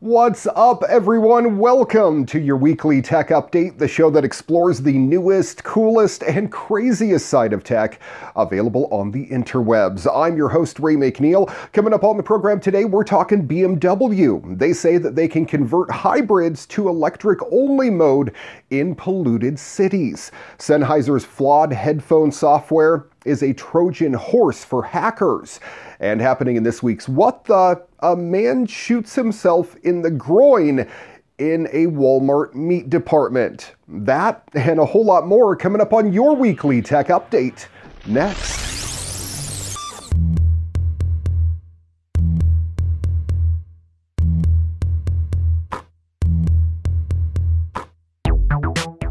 What's up, everyone? Welcome to your weekly tech update, the show that explores the newest, coolest, and craziest side of tech available on the interwebs. I'm your host, Ray McNeil. Coming up on the program today, we're talking BMW. They say that they can convert hybrids to electric only mode in polluted cities. Sennheiser's flawed headphone software is a Trojan horse for hackers. And happening in this week's What the? A man shoots himself in the groin in a Walmart meat department. That and a whole lot more coming up on your weekly tech update next.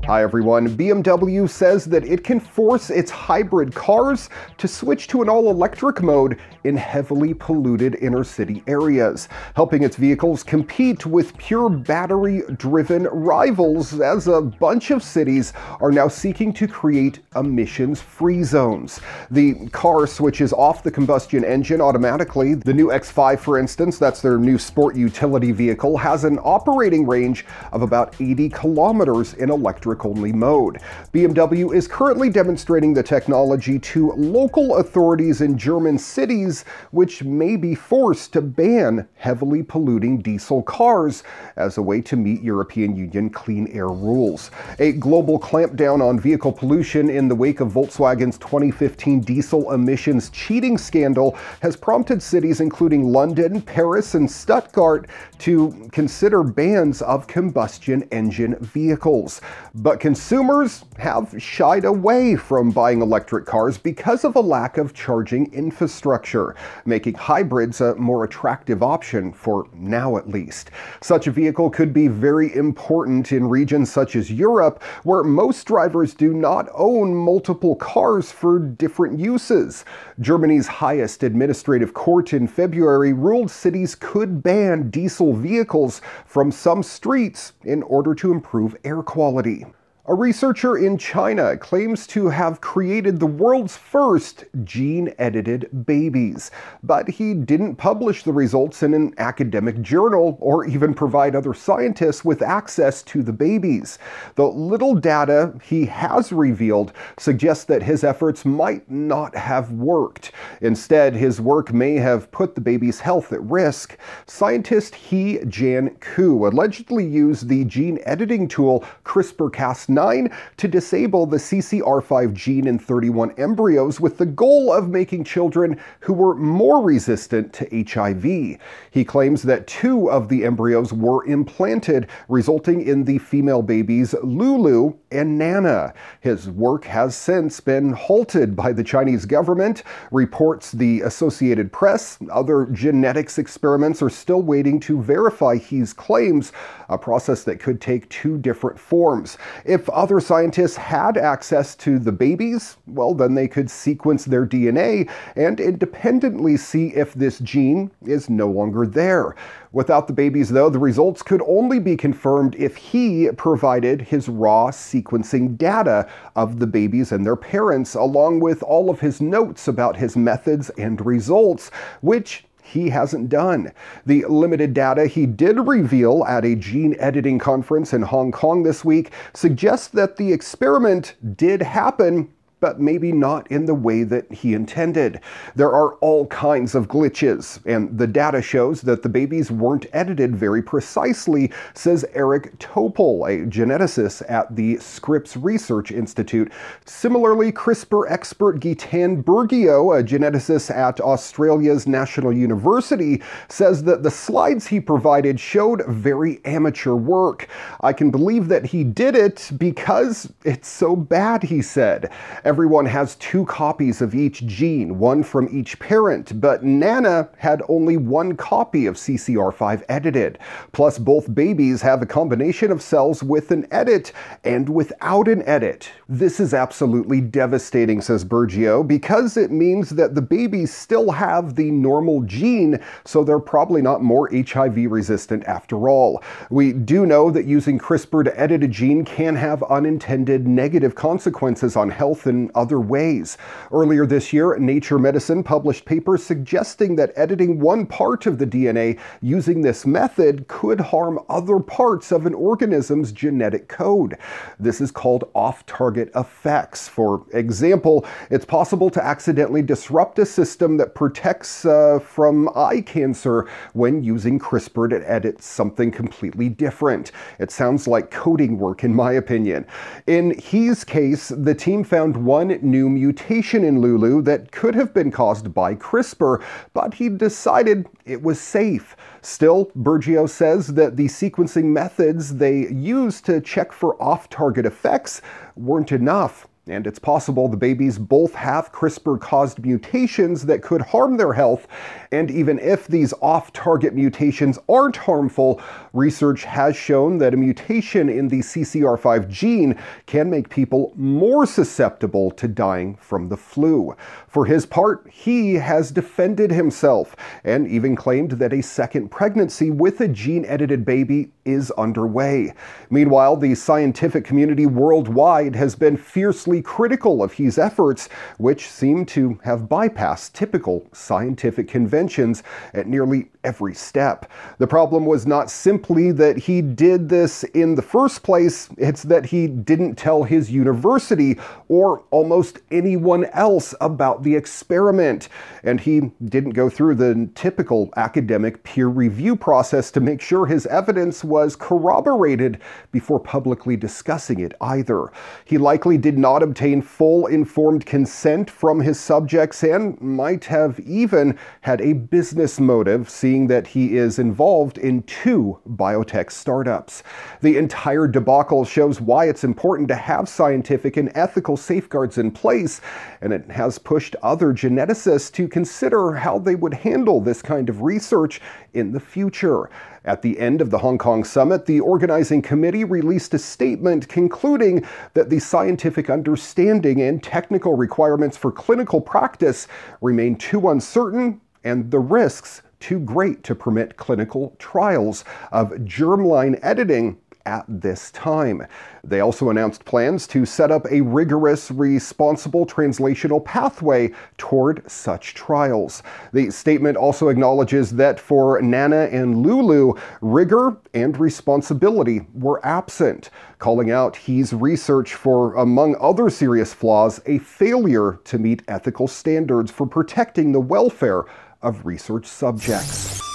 Hi everyone. BMW says that it can force its hybrid cars to switch to an all electric mode in heavily polluted inner city areas, helping its vehicles compete with pure battery driven rivals as a bunch of cities are now seeking to create emissions free zones. The car switches off the combustion engine automatically. The new X5, for instance, that's their new sport utility vehicle, has an operating range of about 80 kilometers in electric only mode. BMW is currently demonstrating the technology to local authorities in German cities, which may be forced to ban heavily polluting diesel cars as a way to meet European Union clean air rules. A global clampdown on vehicle pollution in the wake of Volkswagen's 2015 diesel emissions cheating scandal has prompted cities including London, Paris, and Stuttgart to consider bans of combustion engine vehicles. But consumers have shied away from buying electric cars because of a lack of charging infrastructure, making hybrids a more attractive option for now at least. Such a vehicle could be very important in regions such as Europe, where most drivers do not own multiple cars for different uses. Germany's highest administrative court in February ruled cities could ban diesel vehicles from some streets in order to improve air quality. A researcher in China claims to have created the world's first gene edited babies, but he didn't publish the results in an academic journal or even provide other scientists with access to the babies. The little data he has revealed suggests that his efforts might not have worked. Instead, his work may have put the baby's health at risk. Scientist He Jiankui allegedly used the gene editing tool CRISPR Cas9 to disable the CCR5 gene in 31 embryos with the goal of making children who were more resistant to HIV. He claims that two of the embryos were implanted, resulting in the female babies Lulu and Nana. His work has since been halted by the Chinese government, reports the Associated Press. Other genetics experiments are still waiting to verify his claims, a process that could take two different forms. If other scientists had access to the babies, well, then they could sequence their DNA and independently see if this gene is no longer there. Without the babies, though, the results could only be confirmed if he provided his raw sequencing data of the babies and their parents, along with all of his notes about his methods and results, which he hasn't done. The limited data he did reveal at a gene editing conference in Hong Kong this week suggests that the experiment did happen but maybe not in the way that he intended. There are all kinds of glitches, and the data shows that the babies weren't edited very precisely, says Eric Topol, a geneticist at the Scripps Research Institute. Similarly, CRISPR expert Gaetan Burgio, a geneticist at Australia's National University, says that the slides he provided showed very amateur work. I can believe that he did it because it's so bad, he said. Everyone has two copies of each gene, one from each parent, but Nana had only one copy of CCR5 edited. Plus, both babies have a combination of cells with an edit and without an edit. This is absolutely devastating, says Burgio, because it means that the babies still have the normal gene, so they're probably not more HIV resistant after all. We do know that using CRISPR to edit a gene can have unintended negative consequences on health and in other ways. Earlier this year, Nature Medicine published papers suggesting that editing one part of the DNA using this method could harm other parts of an organism's genetic code. This is called off target effects. For example, it's possible to accidentally disrupt a system that protects uh, from eye cancer when using CRISPR to edit something completely different. It sounds like coding work, in my opinion. In He's case, the team found one new mutation in Lulu that could have been caused by CRISPR, but he decided it was safe. Still, Burgio says that the sequencing methods they used to check for off target effects weren't enough. And it's possible the babies both have CRISPR caused mutations that could harm their health. And even if these off target mutations aren't harmful, research has shown that a mutation in the CCR5 gene can make people more susceptible to dying from the flu. For his part, he has defended himself and even claimed that a second pregnancy with a gene edited baby is underway. Meanwhile, the scientific community worldwide has been fiercely critical of his efforts, which seem to have bypassed typical scientific conventions at nearly every step. The problem was not simply that he did this in the first place, it's that he didn't tell his university or almost anyone else about the experiment. And he didn't go through the typical academic peer review process to make sure his evidence was corroborated before publicly discussing it either. He likely did not obtain full informed consent from his subjects and might have even had a business motive, seeing that he is involved in two biotech startups. The entire debacle shows why it's important to have scientific and ethical safeguards in place, and it has pushed other geneticists to consider how they would handle this kind of research in the future. At the end of the Hong Kong summit, the organizing committee released a statement concluding that the scientific understanding and technical requirements for clinical practice remain too uncertain and the risks too great to permit clinical trials of germline editing at this time. They also announced plans to set up a rigorous, responsible translational pathway toward such trials. The statement also acknowledges that for Nana and Lulu, rigor and responsibility were absent, calling out He's research for, among other serious flaws, a failure to meet ethical standards for protecting the welfare of research subjects.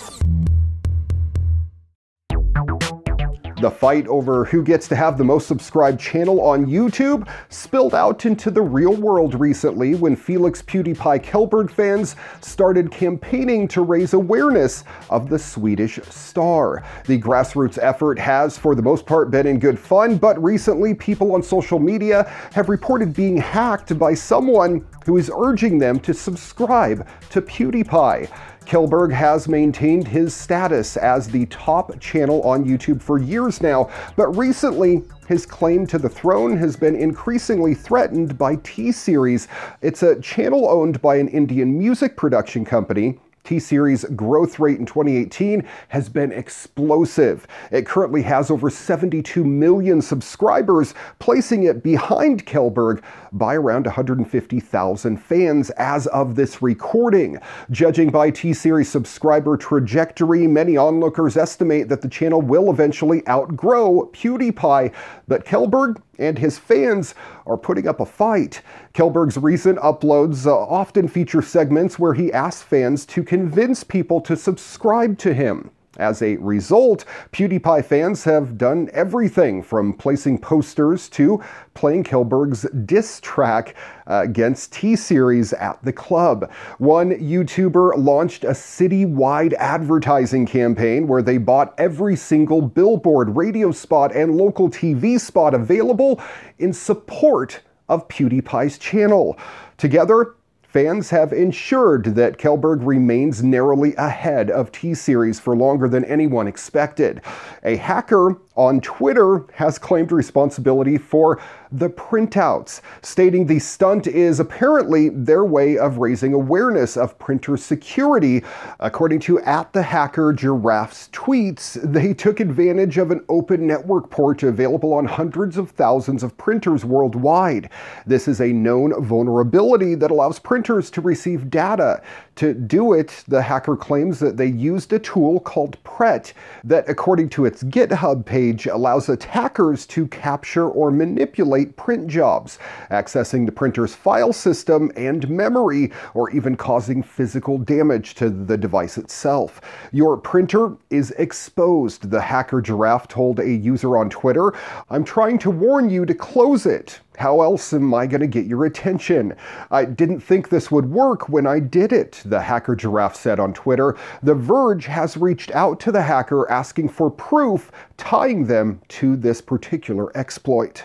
The fight over who gets to have the most subscribed channel on YouTube spilled out into the real world recently when Felix PewDiePie Kjellberg fans started campaigning to raise awareness of the Swedish star. The grassroots effort has, for the most part, been in good fun, but recently people on social media have reported being hacked by someone who is urging them to subscribe to PewDiePie. Kjellberg has maintained his status as the top channel on YouTube for years now, but recently his claim to the throne has been increasingly threatened by T Series. It's a channel owned by an Indian music production company T Series' growth rate in 2018 has been explosive. It currently has over 72 million subscribers, placing it behind Kjellberg by around 150,000 fans as of this recording. Judging by T Series subscriber trajectory, many onlookers estimate that the channel will eventually outgrow PewDiePie, but Kjellberg and his fans are putting up a fight. Kjellberg's recent uploads uh, often feature segments where he asks fans to convince people to subscribe to him. As a result, PewDiePie fans have done everything from placing posters to playing Kjellberg's diss track uh, against T Series at the club. One YouTuber launched a citywide advertising campaign where they bought every single billboard, radio spot, and local TV spot available in support of PewDiePie's channel. Together, fans have ensured that Kjellberg remains narrowly ahead of T Series for longer than anyone expected. A hacker on Twitter has claimed responsibility for the printouts, stating the stunt is apparently their way of raising awareness of printer security. According to at the hacker Giraffe's tweets, they took advantage of an open network port available on hundreds of thousands of printers worldwide. This is a known vulnerability that allows printers to receive data. To do it, the hacker claims that they used a tool called Pret that, according to its GitHub page, allows attackers to capture or manipulate print jobs, accessing the printer's file system and memory, or even causing physical damage to the device itself. Your printer is exposed, the hacker giraffe told a user on Twitter. I'm trying to warn you to close it. How else am I going to get your attention? I didn't think this would work when I did it, the hacker giraffe said on Twitter. The Verge has reached out to the hacker asking for proof tying them to this particular exploit.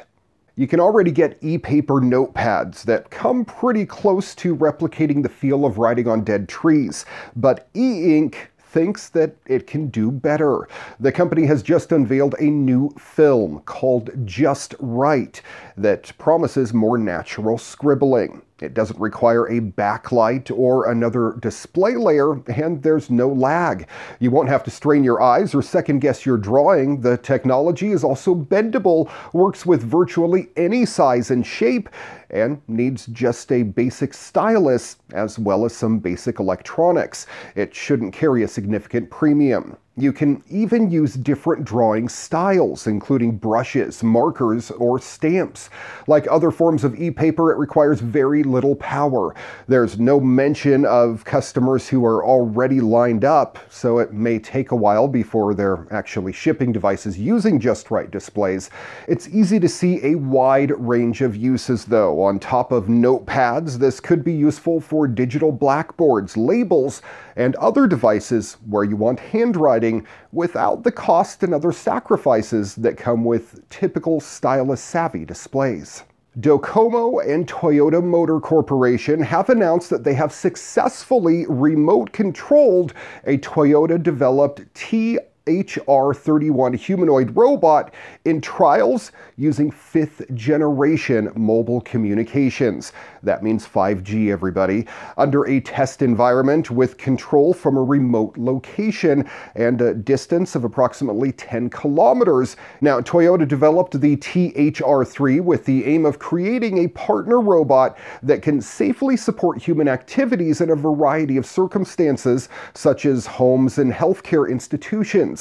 You can already get e-paper notepads that come pretty close to replicating the feel of writing on dead trees, but e-ink thinks that it can do better. The company has just unveiled a new film called Just Write that promises more natural scribbling. It doesn't require a backlight or another display layer, and there's no lag. You won't have to strain your eyes or second guess your drawing. The technology is also bendable, works with virtually any size and shape, and needs just a basic stylus as well as some basic electronics. It shouldn't carry a significant premium. You can even use different drawing styles, including brushes, markers, or stamps. Like other forms of e-paper, it requires very little power. There's no mention of customers who are already lined up, so it may take a while before they're actually shipping devices using Just Write displays. It's easy to see a wide range of uses, though. On top of notepads, this could be useful for digital blackboards, labels, and other devices where you want handwriting without the cost and other sacrifices that come with typical stylus savvy displays. Docomo and Toyota Motor Corporation have announced that they have successfully remote controlled a Toyota developed T HR31 humanoid robot in trials using fifth generation mobile communications. That means 5G, everybody. Under a test environment with control from a remote location and a distance of approximately 10 kilometers. Now, Toyota developed the THR3 with the aim of creating a partner robot that can safely support human activities in a variety of circumstances, such as homes and healthcare institutions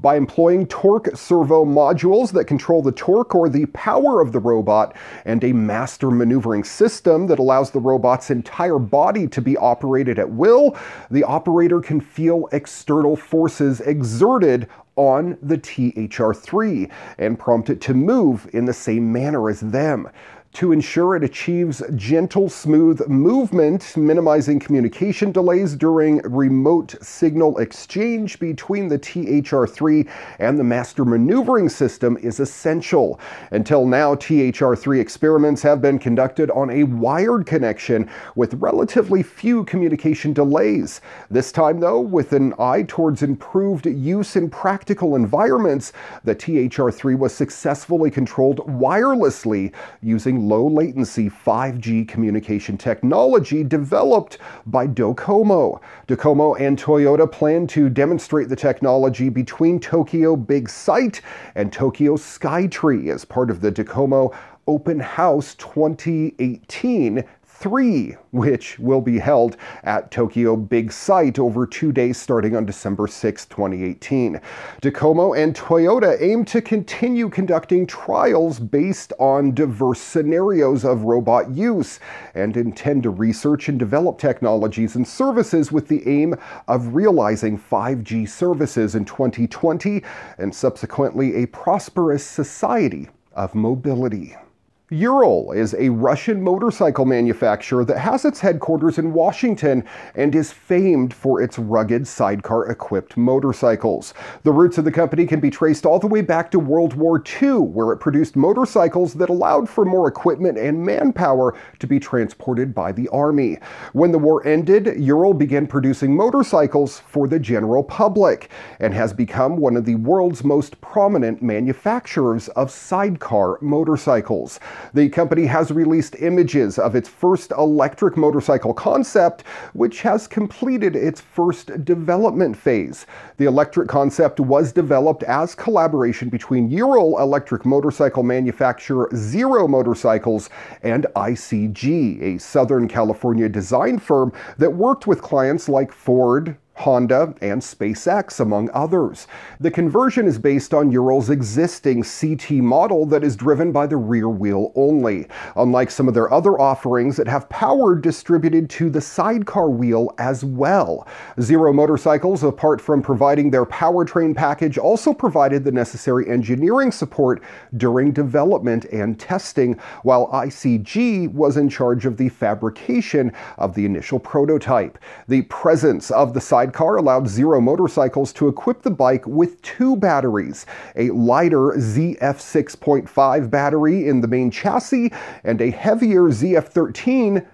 by employing torque servo modules that control the torque or the power of the robot and a master maneuvering system that allows the robot's entire body to be operated at will, the operator can feel external forces exerted on the THR3 and prompt it to move in the same manner as them to ensure it achieves gentle, smooth movement, minimizing communication delays during remote signal exchange between the THR3 and the master maneuvering system is essential. Until now, THR3 experiments have been conducted on a wired connection with relatively few communication delays. This time, though, with an eye towards improved use in practical environments, the THR3 was successfully controlled wirelessly using low latency 5G communication technology developed by Docomo. Docomo and Toyota plan to demonstrate the technology between Tokyo Big Sight and Tokyo Skytree as part of the Docomo Open House 2018 3, which will be held at Tokyo Big Sight over two days starting on December 6, 2018. Docomo and Toyota aim to continue conducting trials based on diverse scenarios of robot use and intend to research and develop technologies and services with the aim of realizing 5G services in 2020 and subsequently a prosperous society of mobility. Ural is a Russian motorcycle manufacturer that has its headquarters in Washington and is famed for its rugged sidecar equipped motorcycles. The roots of the company can be traced all the way back to World War II, where it produced motorcycles that allowed for more equipment and manpower to be transported by the Army. When the war ended, Ural began producing motorcycles for the general public and has become one of the world's most prominent manufacturers of sidecar motorcycles. The company has released images of its first electric motorcycle concept, which has completed its first development phase. The electric concept was developed as collaboration between Ural electric motorcycle manufacturer Zero Motorcycles and ICG, a Southern California design firm that worked with clients like Ford, Honda, and SpaceX, among others. The conversion is based on Ural's existing CT model that is driven by the rear wheel only, unlike some of their other offerings that have power distributed to the sidecar wheel as well. Zero Motorcycles, apart from providing their powertrain package, also provided the necessary engineering support during development and testing, while ICG was in charge of the fabrication of the initial prototype. The presence of the side sidecar allowed Zero Motorcycles to equip the bike with two batteries a lighter ZF 6.5 battery in the main chassis and a heavier ZF 13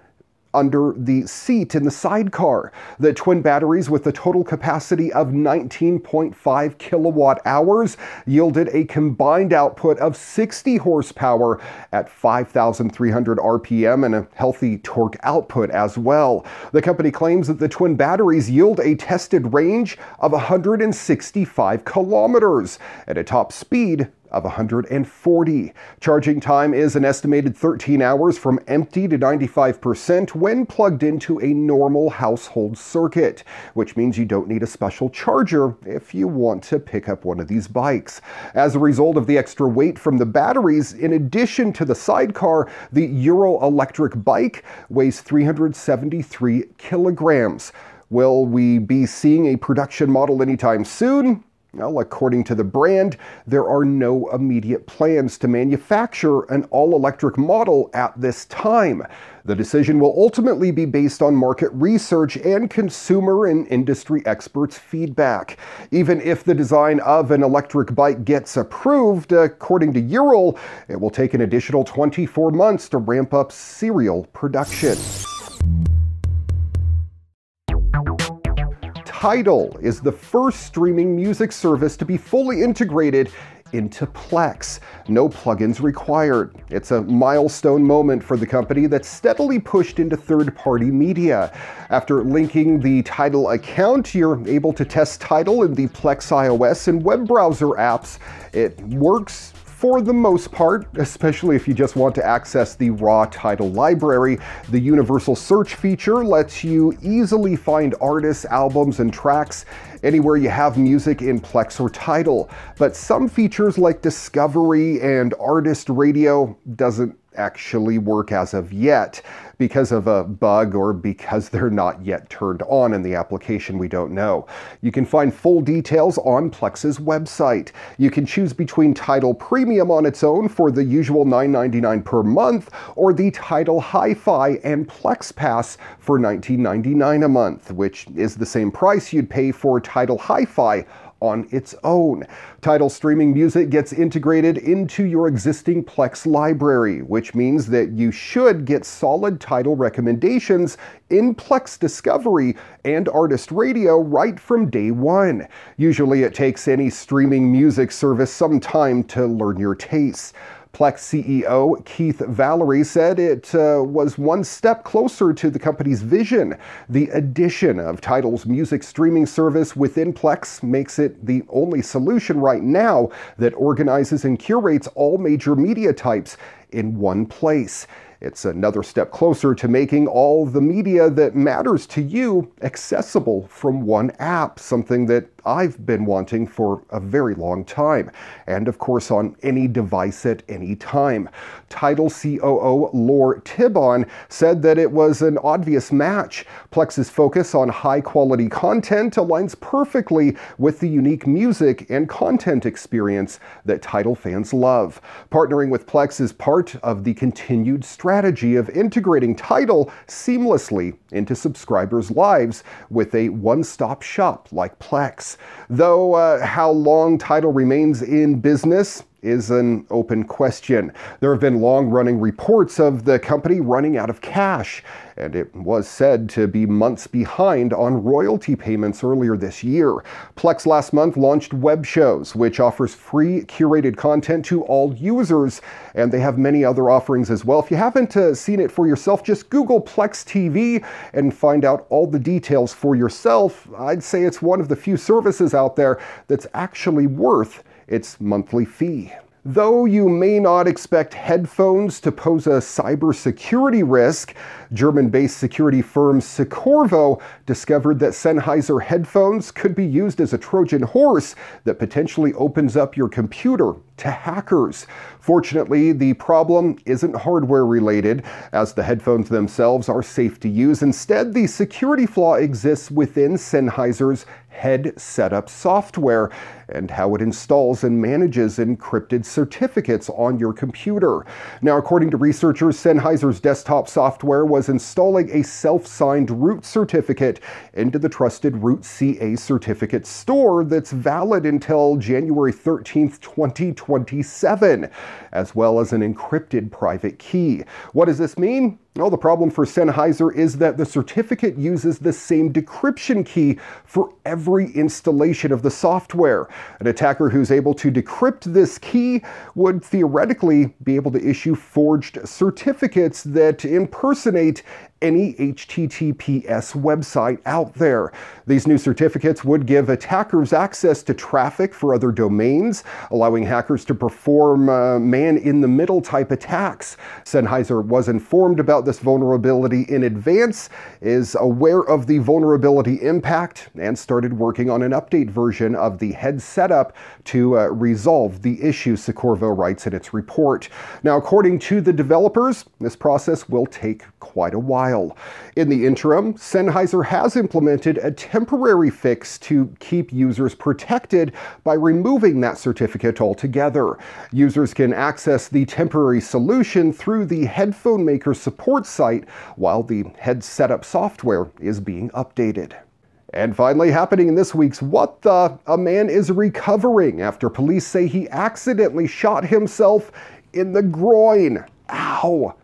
under the seat in the sidecar. The twin batteries with a total capacity of 19.5 kilowatt hours yielded a combined output of 60 horsepower at 5,300 RPM and a healthy torque output as well. The company claims that the twin batteries yield a tested range of 165 kilometers at a top speed of 140. Charging time is an estimated 13 hours from empty to 95% when plugged into a normal household circuit, which means you don't need a special charger if you want to pick up one of these bikes. As a result of the extra weight from the batteries, in addition to the sidecar, the Ural electric bike weighs 373 kilograms. Will we be seeing a production model anytime soon? Well, according to the brand, there are no immediate plans to manufacture an all electric model at this time. The decision will ultimately be based on market research and consumer and industry experts' feedback. Even if the design of an electric bike gets approved, according to Ural, it will take an additional 24 months to ramp up serial production. Tidal is the first streaming music service to be fully integrated into Plex. No plugins required. It's a milestone moment for the company that's steadily pushed into third party media. After linking the Tidal account, you're able to test Tidal in the Plex iOS and web browser apps. It works for the most part, especially if you just want to access the raw Tidal library. The universal search feature lets you easily find artists, albums, and tracks anywhere you have music in Plex or Tidal. But some features like discovery and artist radio doesn't actually work as of yet because of a bug or because they're not yet turned on in the application, we don't know. You can find full details on Plex's website. You can choose between Tidal Premium on its own for the usual $9.99 per month or the Tidal Hi-Fi and Plex Pass for $19.99 a month, which is the same price you'd pay for Tidal Hi-Fi on its own. Tidal streaming music gets integrated into your existing Plex library, which means that you should get solid Tidal recommendations in Plex Discovery and Artist Radio right from day one. Usually it takes any streaming music service some time to learn your tastes. Plex CEO Keith Valory said it uh, was one step closer to the company's vision. The addition of Tidal's music streaming service within Plex makes it the only solution right now that organizes and curates all major media types in one place. It's another step closer to making all the media that matters to you accessible from one app, something that I've been wanting for a very long time, and of course on any device at any time. Tidal COO Lior Tibon said that it was an obvious match. Plex's focus on high quality content aligns perfectly with the unique music and content experience that Tidal fans love. Partnering with Plex is part of the continued strategy of integrating Tidal seamlessly into subscribers' lives with a one stop shop like Plex. Though uh, how long Tidal remains in business is an open question. There have been long running reports of the company running out of cash, and it was said to be months behind on royalty payments earlier this year. Plex last month launched Web Shows, which offers free curated content to all users, and they have many other offerings as well. If you haven't uh, seen it for yourself, just Google Plex TV and find out all the details for yourself. I'd say it's one of the few services out there that's actually worth its monthly fee. Though you may not expect headphones to pose a cybersecurity risk, German based security firm Secorvo discovered that Sennheiser headphones could be used as a Trojan horse that potentially opens up your computer to hackers. Fortunately, the problem isn't hardware related, as the headphones themselves are safe to use. Instead, the security flaw exists within Sennheiser's HeadSetup software and how it installs and manages encrypted certificates on your computer. Now, according to researchers, Sennheiser's desktop software was installing a self signed root certificate into the trusted Root CA certificate store that's valid until January 13th, 2027, as well as an encrypted private key. What does this mean? Well, the problem for Sennheiser is that the certificate uses the same decryption key for every installation of the software. An attacker who's able to decrypt this key would theoretically be able to issue forged certificates that impersonate any HTTPS website out there. These new certificates would give attackers access to traffic for other domains, allowing hackers to perform uh, man in the middle type attacks. Sennheiser was informed about this vulnerability in advance, is aware of the vulnerability impact, and started working on an update version of the HeadSetup to uh, resolve the issue, Secorvo writes in its report. Now, according to the developers, this process will take quite a while. In the interim, Sennheiser has implemented a temporary fix to keep users protected by removing that certificate altogether. Users can access the temporary solution through the headphone maker support site while the HeadSetup software is being updated. And finally, happening in this week's What the? A man is recovering after police say he accidentally shot himself in the groin.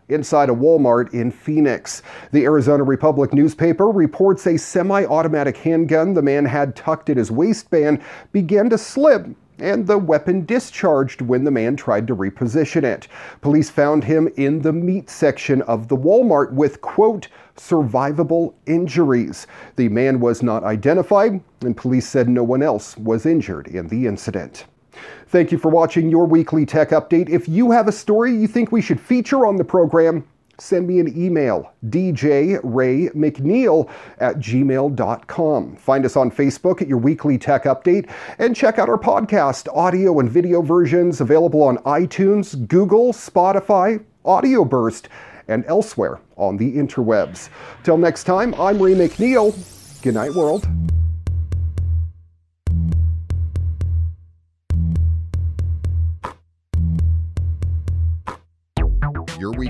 Inside a Walmart in Phoenix. The Arizona Republic newspaper reports a semi automatic handgun the man had tucked in his waistband began to slip and the weapon discharged when the man tried to reposition it. Police found him in the meat section of the Walmart with, quote, survivable injuries. The man was not identified, and police said no one else was injured in the incident. Thank you for watching your weekly tech update. If you have a story you think we should feature on the program, send me an email, djraymcneil at gmail.com. Find us on Facebook at Your Weekly Tech Update and check out our podcast, audio and video versions available on iTunes, Google, Spotify, Audio Burst, and elsewhere on the interwebs. Till next time, I'm Ray McNeil. Good night, world.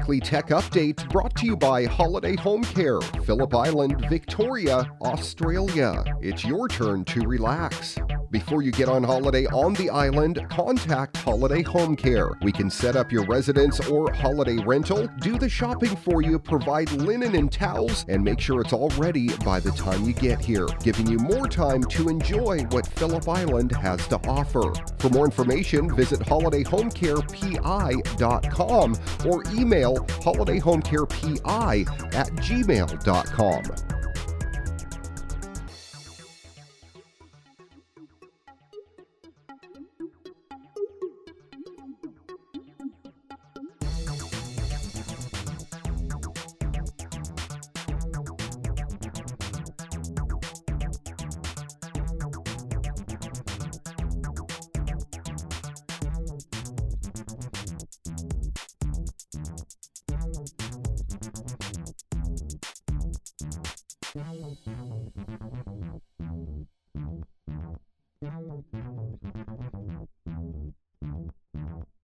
Weekly tech update brought to you by Holiday Home Care, Phillip Island, Victoria, Australia. It's your turn to relax. Before you get on holiday on the island, contact Holiday Home Care. We can set up your residence or holiday rental, do the shopping for you, provide linen and towels, and make sure it's all ready by the time you get here, giving you more time to enjoy what Phillip Island has to offer. For more information, visit holidayhomecarepi.com or email holidayhomecarepi at gmail.com.